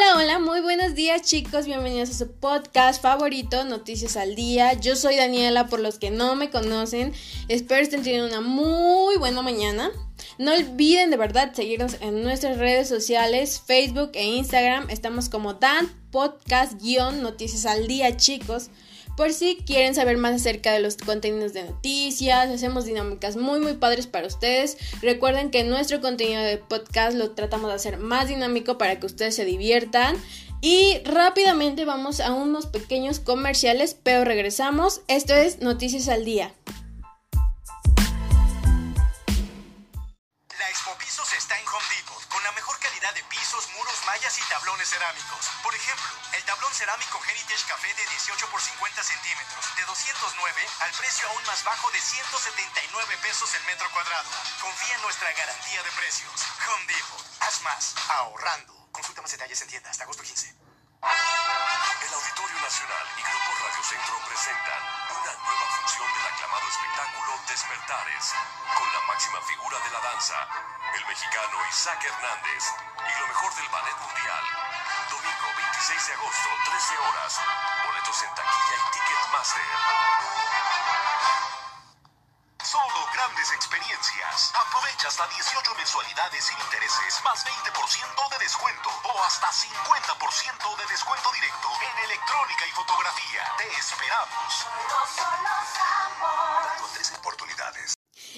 Hola, hola, muy buenos días chicos, bienvenidos a su podcast favorito, Noticias al Día. Yo soy Daniela, por los que no me conocen, espero estén teniendo una muy buena mañana. No olviden de verdad seguirnos en nuestras redes sociales, Facebook e Instagram, estamos como Dan Podcast-Noticias al Día chicos. Por si quieren saber más acerca de los contenidos de noticias, hacemos dinámicas muy muy padres para ustedes. Recuerden que nuestro contenido de podcast lo tratamos de hacer más dinámico para que ustedes se diviertan. Y rápidamente vamos a unos pequeños comerciales, pero regresamos. Esto es Noticias al Día. Y tablones cerámicos. Por ejemplo, el tablón cerámico Heritage Café de 18 por 50 centímetros, de 209 al precio aún más bajo de 179 pesos el metro cuadrado. Confía en nuestra garantía de precios. Home Depot. Haz más, ahorrando. Consulta más detalles en tienda hasta agosto 15. El Auditorio Nacional y Grupo Radio Centro presentan una nueva función del aclamado espectáculo Despertares, con la máxima figura de la danza, el mexicano Isaac Hernández, y lo mejor del ballet mundial. Domingo 26 de agosto, 13 horas. Boletos en taquilla y Ticketmaster. Experiencias. Aprovecha hasta 18 mensualidades sin intereses, más 20% de descuento o hasta 50% de descuento directo en electrónica y fotografía. Te esperamos. oportunidades.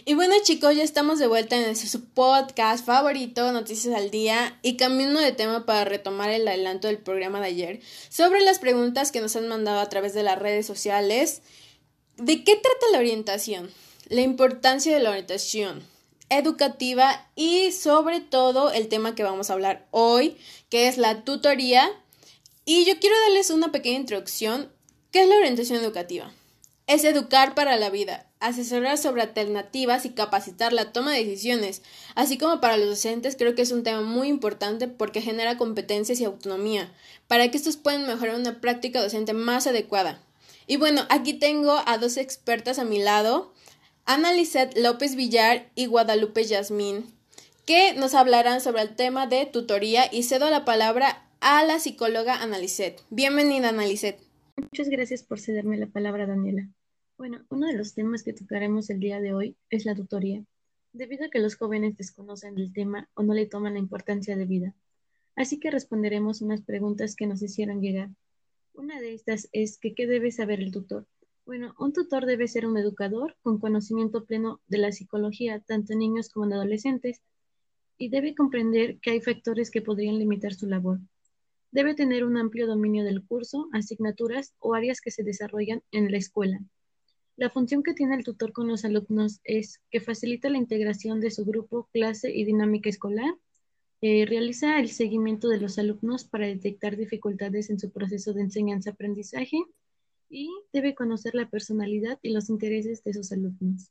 Y bueno chicos, ya estamos de vuelta en su podcast favorito, Noticias al Día, y cambiando de tema para retomar el adelanto del programa de ayer, sobre las preguntas que nos han mandado a través de las redes sociales. ¿De qué trata la orientación? La importancia de la orientación educativa y sobre todo el tema que vamos a hablar hoy, que es la tutoría. Y yo quiero darles una pequeña introducción. ¿Qué es la orientación educativa? Es educar para la vida, asesorar sobre alternativas y capacitar la toma de decisiones. Así como para los docentes creo que es un tema muy importante porque genera competencias y autonomía, para que estos puedan mejorar una práctica docente más adecuada. Y bueno, aquí tengo a dos expertas a mi lado, Ana López Villar y Guadalupe Yasmín, que nos hablarán sobre el tema de tutoría y cedo la palabra a la psicóloga Ana Bienvenida, Ana Muchas gracias por cederme la palabra, Daniela. Bueno, uno de los temas que tocaremos el día de hoy es la tutoría, debido a que los jóvenes desconocen el tema o no le toman la importancia de vida. Así que responderemos unas preguntas que nos hicieron llegar. Una de estas es que ¿qué debe saber el tutor? Bueno, un tutor debe ser un educador con conocimiento pleno de la psicología, tanto en niños como en adolescentes, y debe comprender que hay factores que podrían limitar su labor. Debe tener un amplio dominio del curso, asignaturas o áreas que se desarrollan en la escuela. La función que tiene el tutor con los alumnos es que facilita la integración de su grupo, clase y dinámica escolar, eh, realiza el seguimiento de los alumnos para detectar dificultades en su proceso de enseñanza-aprendizaje y debe conocer la personalidad y los intereses de sus alumnos.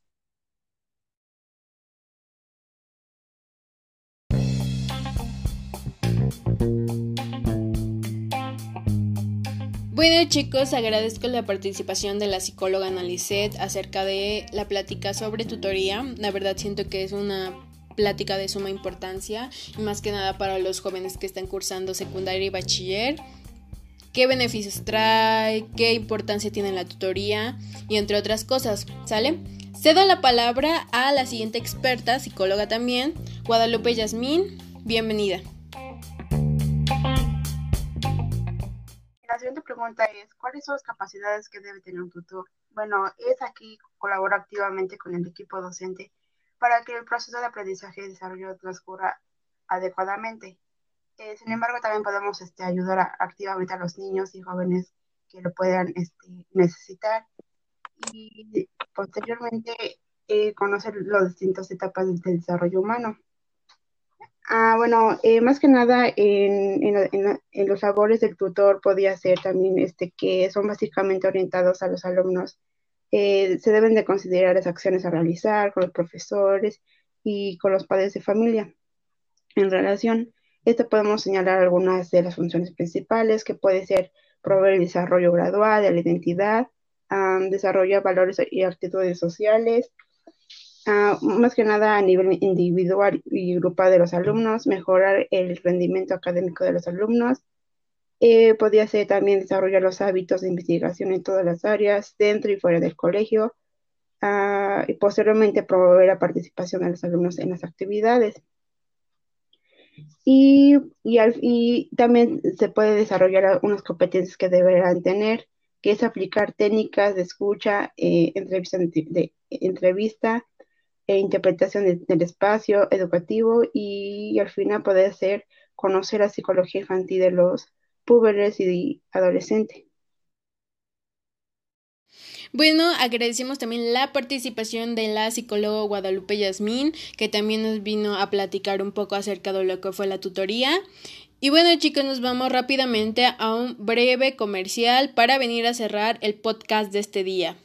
Bueno chicos, agradezco la participación de la psicóloga Analicet acerca de la plática sobre tutoría. La verdad siento que es una plática de suma importancia y más que nada para los jóvenes que están cursando secundaria y bachiller. ¿Qué beneficios trae? ¿Qué importancia tiene la tutoría? Y entre otras cosas, ¿sale? Cedo la palabra a la siguiente experta, psicóloga también, Guadalupe Yasmín. Bienvenida. siguiente pregunta es, ¿cuáles son las capacidades que debe tener un tutor? Bueno, es aquí colabora activamente con el equipo docente para que el proceso de aprendizaje y desarrollo transcurra adecuadamente. Eh, sin embargo, también podemos este, ayudar activamente a los niños y jóvenes que lo puedan este, necesitar y posteriormente eh, conocer las distintas etapas del desarrollo humano. Ah, bueno, eh, más que nada en, los labores del tutor podía ser también este, que son básicamente orientados a los alumnos. Eh, se deben de considerar las acciones a realizar con los profesores y con los padres de familia. En relación, este podemos señalar algunas de las funciones principales, que puede ser proveer el desarrollo gradual de la identidad, desarrollar valores y actitudes sociales, Ah, más que nada a nivel individual y grupal de los alumnos, mejorar el rendimiento académico de los alumnos, Eh, podría ser también desarrollar los hábitos de investigación en todas las áreas, dentro y fuera del colegio, ah, y posteriormente promover la participación de los alumnos en las actividades. Y, y, también se puede desarrollar unas competencias que deberán tener, que es aplicar técnicas de escucha, eh, entrevista, de, entrevista e interpretación del espacio educativo y, al final poder ser conocer la psicología infantil de los púberes y adolescentes. Bueno, agradecemos también la participación de la psicóloga Guadalupe Yasmín, que también nos vino a platicar un poco acerca de lo que fue la tutoría. Y bueno chicos, nos vamos rápidamente a un breve comercial para venir a cerrar el podcast de este día.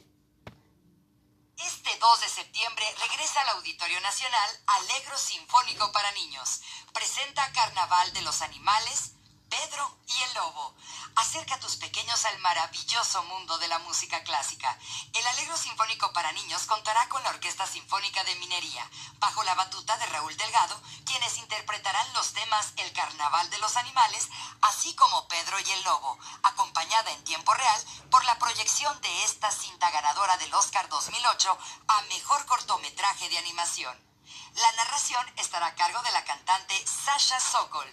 Este 2 de septiembre regresa al Auditorio Nacional Alegro Sinfónico para Niños. Presenta Carnaval de los Animales, Pedro y el Lobo. Acerca a tus pequeños al maravilloso mundo de la música clásica. El Alegro Sinfónico para Niños contará con la Orquesta Sinfónica de Minería, bajo la batuta de Raúl Delgado, quienes interpretarán los temas El Carnaval de los Animales, así como Pedro y el Lobo, acompañada en tiempo real por la proyección de esta cinta ganadora del Oscar 2008 a Mejor Cortometraje de Animación. La narración estará a cargo de la cantante Sasha Sokol.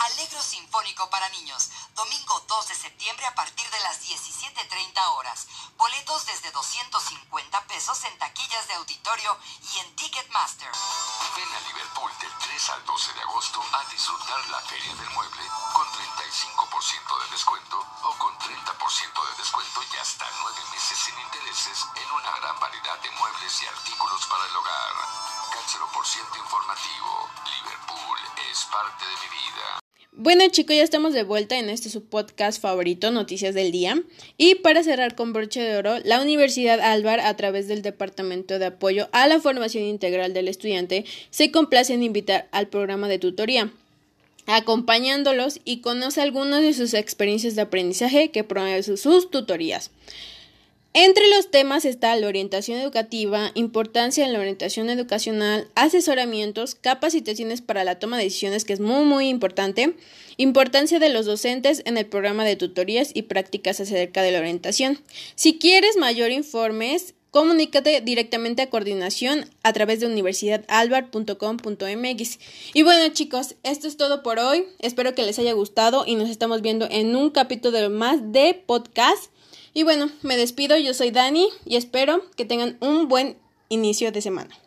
Alegro Sinfónico para Niños, domingo 2 de septiembre a partir de las 17.30 horas. Boletos desde 250 pesos en taquillas de auditorio y en Ticketmaster. Ven a Liverpool del 3 al 12 de agosto a disfrutar la Feria del Mueble con 35% de descuento o con 30% de descuento y hasta 9 meses sin intereses en una gran variedad de muebles y artículos para el hogar. 0% informativo. Liverpool es parte de mi vida. Bueno chicos, ya estamos de vuelta en este su podcast favorito, Noticias del Día. Y para cerrar con broche de oro, la Universidad Álvar, a través del Departamento de Apoyo a la Formación Integral del Estudiante, se complace en invitar al programa de tutoría acompañándolos y conoce algunas de sus experiencias de aprendizaje que promueve sus tutorías. Entre los temas está la orientación educativa, importancia en la orientación educacional, asesoramientos, capacitaciones para la toma de decisiones, que es muy muy importante, importancia de los docentes en el programa de tutorías y prácticas acerca de la orientación. Si quieres mayor informes, comunícate directamente a coordinación a través de universidadalbar.com.mx. Y bueno chicos, esto es todo por hoy. Espero que les haya gustado y nos estamos viendo en un capítulo más de podcast. Y bueno, me despido, yo soy Dani y espero que tengan un buen inicio de semana.